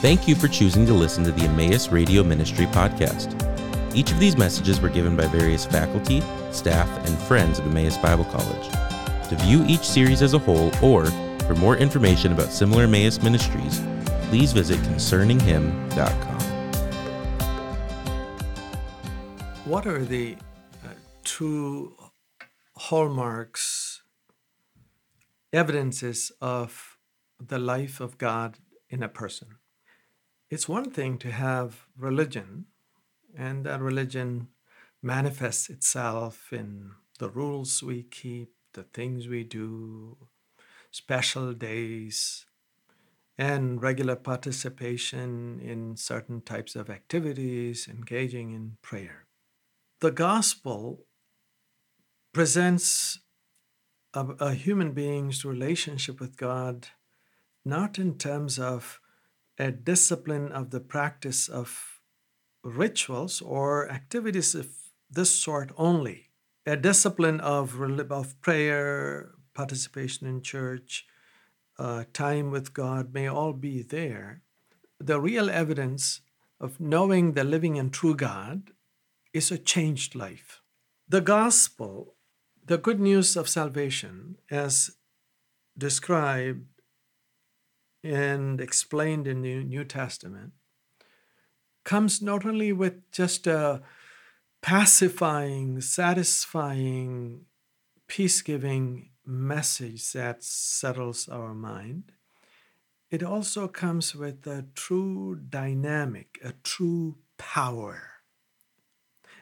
Thank you for choosing to listen to the Emmaus Radio Ministry podcast. Each of these messages were given by various faculty, staff, and friends of Emmaus Bible College. To view each series as a whole or for more information about similar Emmaus ministries, please visit concerninghim.com. What are the uh, true hallmarks, evidences of the life of God in a person? It's one thing to have religion, and that religion manifests itself in the rules we keep, the things we do, special days, and regular participation in certain types of activities, engaging in prayer. The gospel presents a, a human being's relationship with God not in terms of a discipline of the practice of rituals or activities of this sort only. A discipline of, of prayer, participation in church, uh, time with God may all be there. The real evidence of knowing the living and true God is a changed life. The gospel, the good news of salvation, as described and explained in the New Testament comes not only with just a pacifying, satisfying, peace giving message that settles our mind, it also comes with a true dynamic, a true power.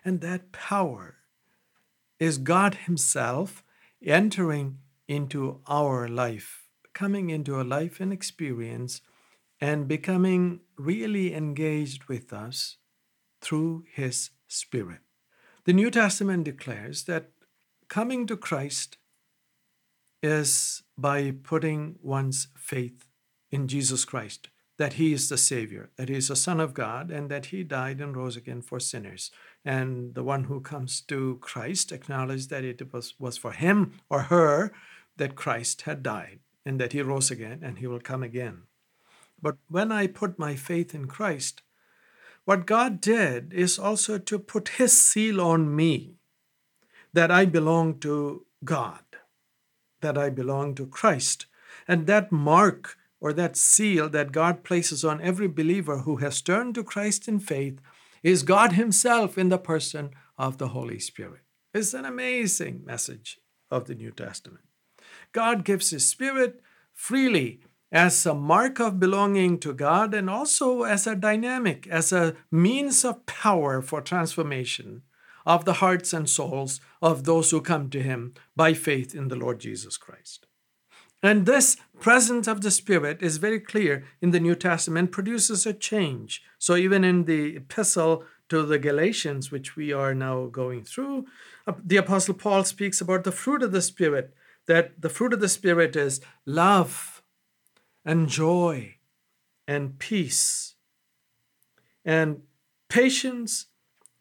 And that power is God Himself entering into our life coming into a life and experience and becoming really engaged with us through His Spirit. The New Testament declares that coming to Christ is by putting one's faith in Jesus Christ, that He is the Savior, that He is the Son of God, and that He died and rose again for sinners. And the one who comes to Christ acknowledges that it was, was for him or her that Christ had died and that he rose again and he will come again. But when I put my faith in Christ, what God did is also to put his seal on me that I belong to God, that I belong to Christ. And that mark or that seal that God places on every believer who has turned to Christ in faith is God Himself in the person of the Holy Spirit. It's an amazing message of the New Testament. God gives His Spirit freely as a mark of belonging to God and also as a dynamic, as a means of power for transformation of the hearts and souls of those who come to Him by faith in the Lord Jesus Christ. And this presence of the Spirit is very clear in the New Testament, produces a change. So even in the epistle to the Galatians, which we are now going through, uh, the Apostle Paul speaks about the fruit of the Spirit that the fruit of the Spirit is love and joy and peace and patience,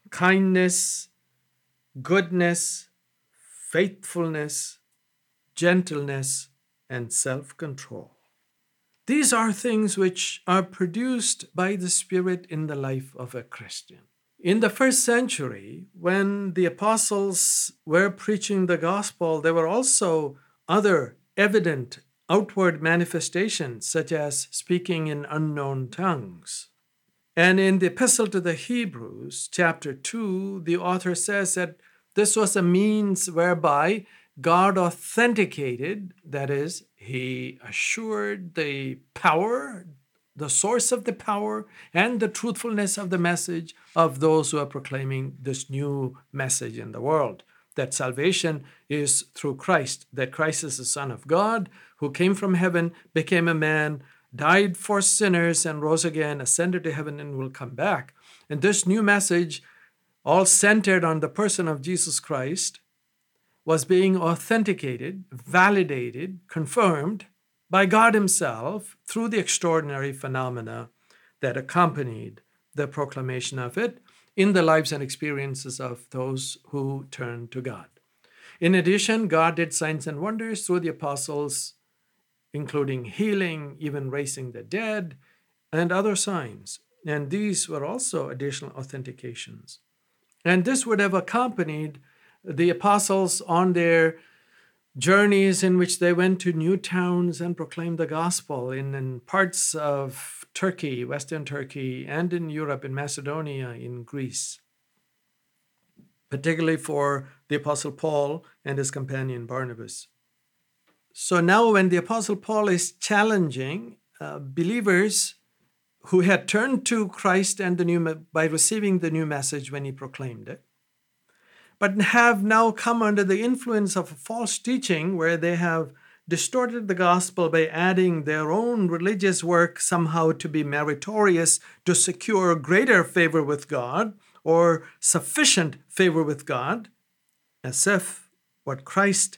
kindness, goodness, faithfulness, gentleness, and self control. These are things which are produced by the Spirit in the life of a Christian. In the first century, when the apostles were preaching the gospel, there were also other evident outward manifestations, such as speaking in unknown tongues. And in the Epistle to the Hebrews, chapter 2, the author says that this was a means whereby God authenticated, that is, he assured the power, the source of the power and the truthfulness of the message of those who are proclaiming this new message in the world that salvation is through Christ, that Christ is the Son of God who came from heaven, became a man, died for sinners, and rose again, ascended to heaven, and will come back. And this new message, all centered on the person of Jesus Christ, was being authenticated, validated, confirmed by God Himself through the extraordinary phenomena that accompanied the proclamation of it in the lives and experiences of those who turned to God. In addition, God did signs and wonders through the apostles, including healing, even raising the dead, and other signs. And these were also additional authentications. And this would have accompanied the apostles on their journeys in which they went to new towns and proclaimed the gospel in, in parts of Turkey, Western Turkey, and in Europe, in Macedonia, in Greece, particularly for the Apostle Paul and his companion Barnabas. So now, when the Apostle Paul is challenging uh, believers who had turned to Christ and the new by receiving the new message when he proclaimed it, but have now come under the influence of false teaching where they have distorted the gospel by adding their own religious work somehow to be meritorious to secure greater favor with God or sufficient favor with God, as if what Christ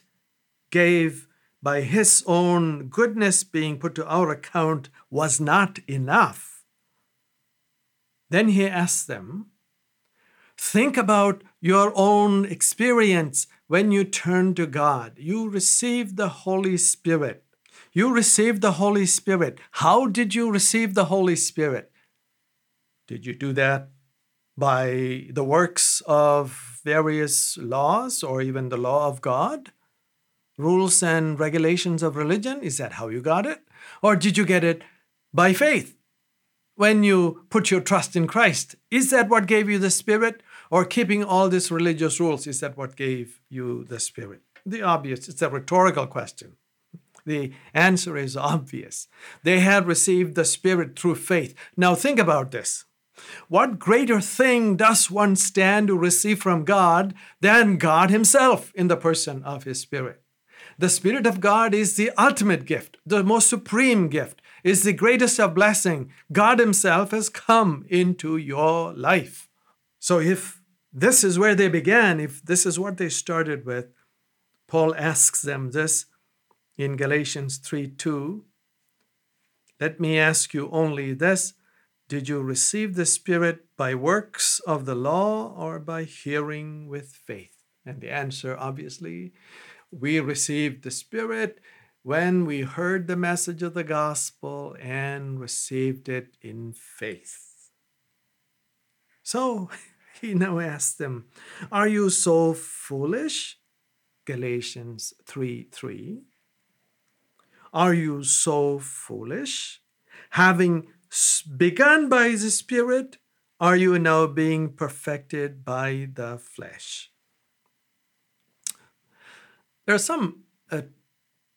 gave by his own goodness being put to our account was not enough. Then he asks them, Think about your own experience when you turn to God. You received the Holy Spirit. You received the Holy Spirit. How did you receive the Holy Spirit? Did you do that by the works of various laws or even the law of God? Rules and regulations of religion? Is that how you got it? Or did you get it by faith? When you put your trust in Christ, is that what gave you the Spirit? Or keeping all these religious rules, is that what gave you the Spirit? The obvious, it's a rhetorical question. The answer is obvious. They had received the Spirit through faith. Now think about this. What greater thing does one stand to receive from God than God Himself in the person of His Spirit? The Spirit of God is the ultimate gift, the most supreme gift, is the greatest of blessing. God Himself has come into your life. So if this is where they began, if this is what they started with, Paul asks them this in Galatians 3 2. Let me ask you only this Did you receive the Spirit by works of the law or by hearing with faith? And the answer, obviously, we received the Spirit when we heard the message of the gospel and received it in faith. So, he now asks them, Are you so foolish? Galatians 3 3. Are you so foolish? Having begun by the Spirit, are you now being perfected by the flesh? There are some uh,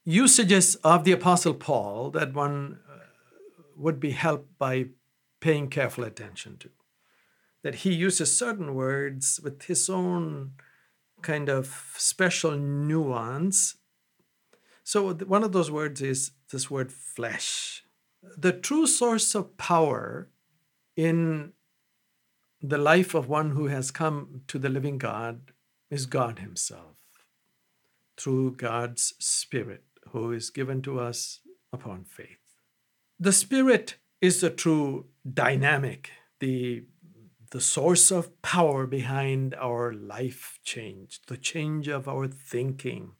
usages of the Apostle Paul that one uh, would be helped by paying careful attention to that he uses certain words with his own kind of special nuance. So, one of those words is this word flesh. The true source of power in the life of one who has come to the living God is God Himself through God's Spirit, who is given to us upon faith. The Spirit is the true dynamic, the the source of power behind our life change, the change of our thinking,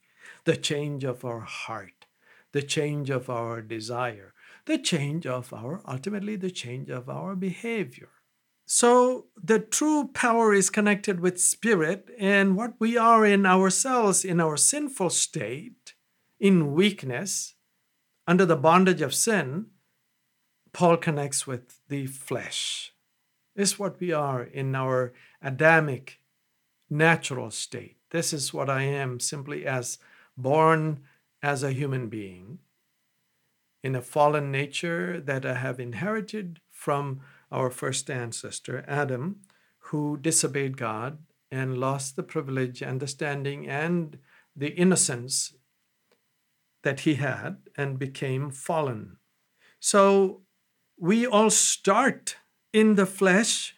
the change of our heart, the change of our desire, the change of our, ultimately, the change of our behavior. So the true power is connected with spirit and what we are in ourselves in our sinful state, in weakness, under the bondage of sin. Paul connects with the flesh is what we are in our Adamic natural state. This is what I am simply as born as a human being in a fallen nature that I have inherited from our first ancestor, Adam, who disobeyed God and lost the privilege, understanding, and the innocence that he had and became fallen. So we all start in the flesh.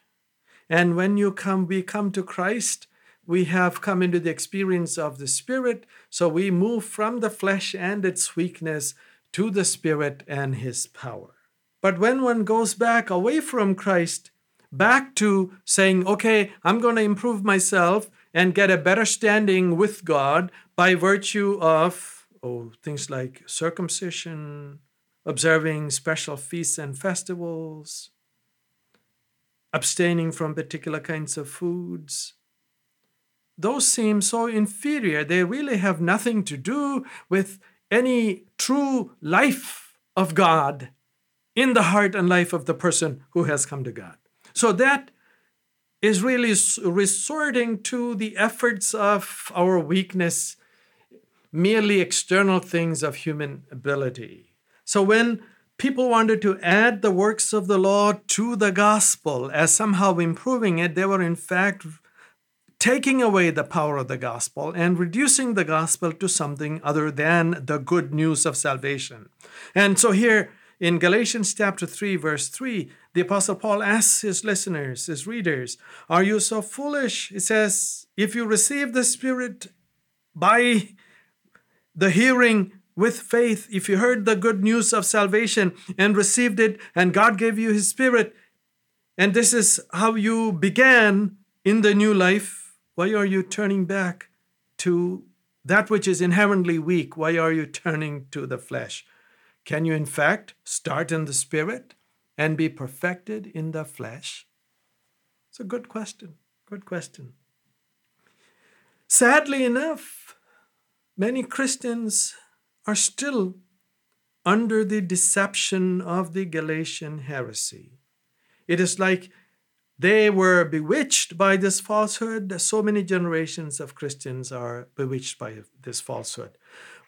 And when you come, we come to Christ, we have come into the experience of the Spirit. So we move from the flesh and its weakness to the Spirit and His power. But when one goes back away from Christ, back to saying, okay, I'm going to improve myself and get a better standing with God by virtue of oh, things like circumcision, observing special feasts and festivals, abstaining from particular kinds of foods. Those seem so inferior. They really have nothing to do with any true life of God in the heart and life of the person who has come to God. So that is really resorting to the efforts of our weakness, merely external things of human ability. So when people wanted to add the works of the law to the gospel as somehow improving it, they were in fact taking away the power of the gospel and reducing the gospel to something other than the good news of salvation. And so here in Galatians chapter 3, verse 3, the Apostle Paul asks his listeners, his readers, Are you so foolish? He says, If you receive the Spirit by the hearing with faith, if you heard the good news of salvation and received it, and God gave you His Spirit, and this is how you began in the new life, why are you turning back to that which is inherently weak? Why are you turning to the flesh? Can you, in fact, start in the spirit and be perfected in the flesh? It's a good question. Good question. Sadly enough, many Christians are still under the deception of the Galatian heresy. It is like they were bewitched by this falsehood. So many generations of Christians are bewitched by this falsehood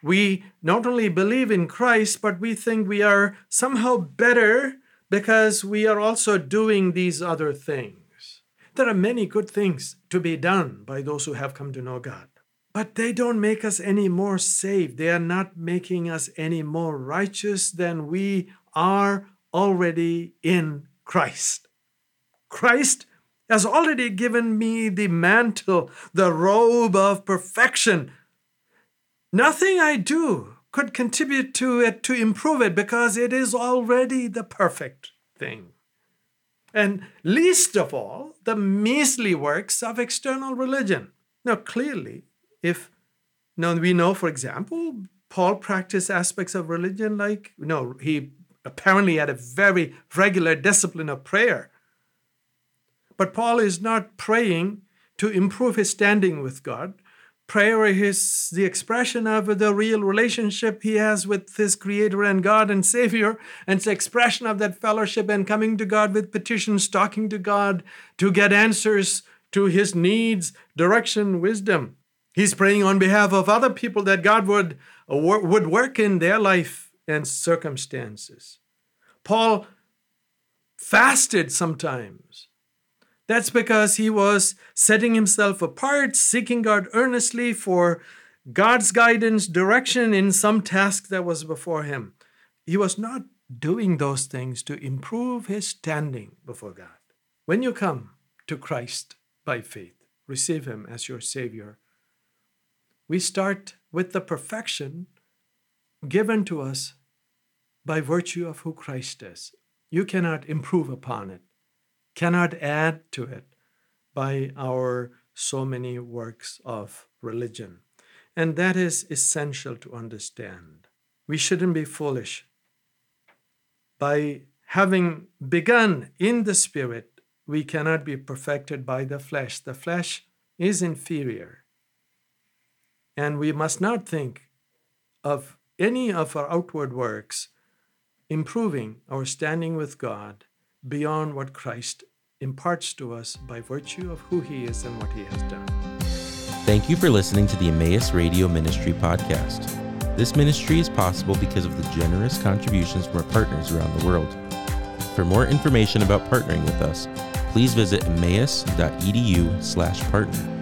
we not only believe in Christ, but we think we are somehow better because we are also doing these other things. There are many good things to be done by those who have come to know God, but they don't make us any more saved. They are not making us any more righteous than we are already in Christ. Christ has already given me the mantle, the robe of perfection Nothing I do could contribute to it to improve it because it is already the perfect thing. And least of all, the measly works of external religion. Now, clearly, if now we know, for example, Paul practiced aspects of religion like, know, he apparently had a very regular discipline of prayer. But Paul is not praying to improve his standing with God. Prayer is the expression of the real relationship he has with his Creator and God and Savior. And it's the expression of that fellowship and coming to God with petitions, talking to God to get answers to his needs, direction, wisdom. He's praying on behalf of other people that God would, uh, would work in their life and circumstances. Paul fasted sometimes that's because he was setting himself apart, seeking God earnestly for God's guidance, direction in some task that was before him. He was not doing those things to improve his standing before God. When you come to Christ by faith, receive him as your Savior, we start with the perfection given to us by virtue of who Christ is. You cannot improve upon it cannot add to it by our so many works of religion. And that is essential to understand. We shouldn't be foolish. By having begun in the Spirit, we cannot be perfected by the flesh. The flesh is inferior. And we must not think of any of our outward works improving our standing with God beyond what Christ imparts to us by virtue of who he is and what he has done. Thank you for listening to the Emmaus Radio Ministry podcast. This ministry is possible because of the generous contributions from our partners around the world. For more information about partnering with us, please visit emmaus.edu/partner.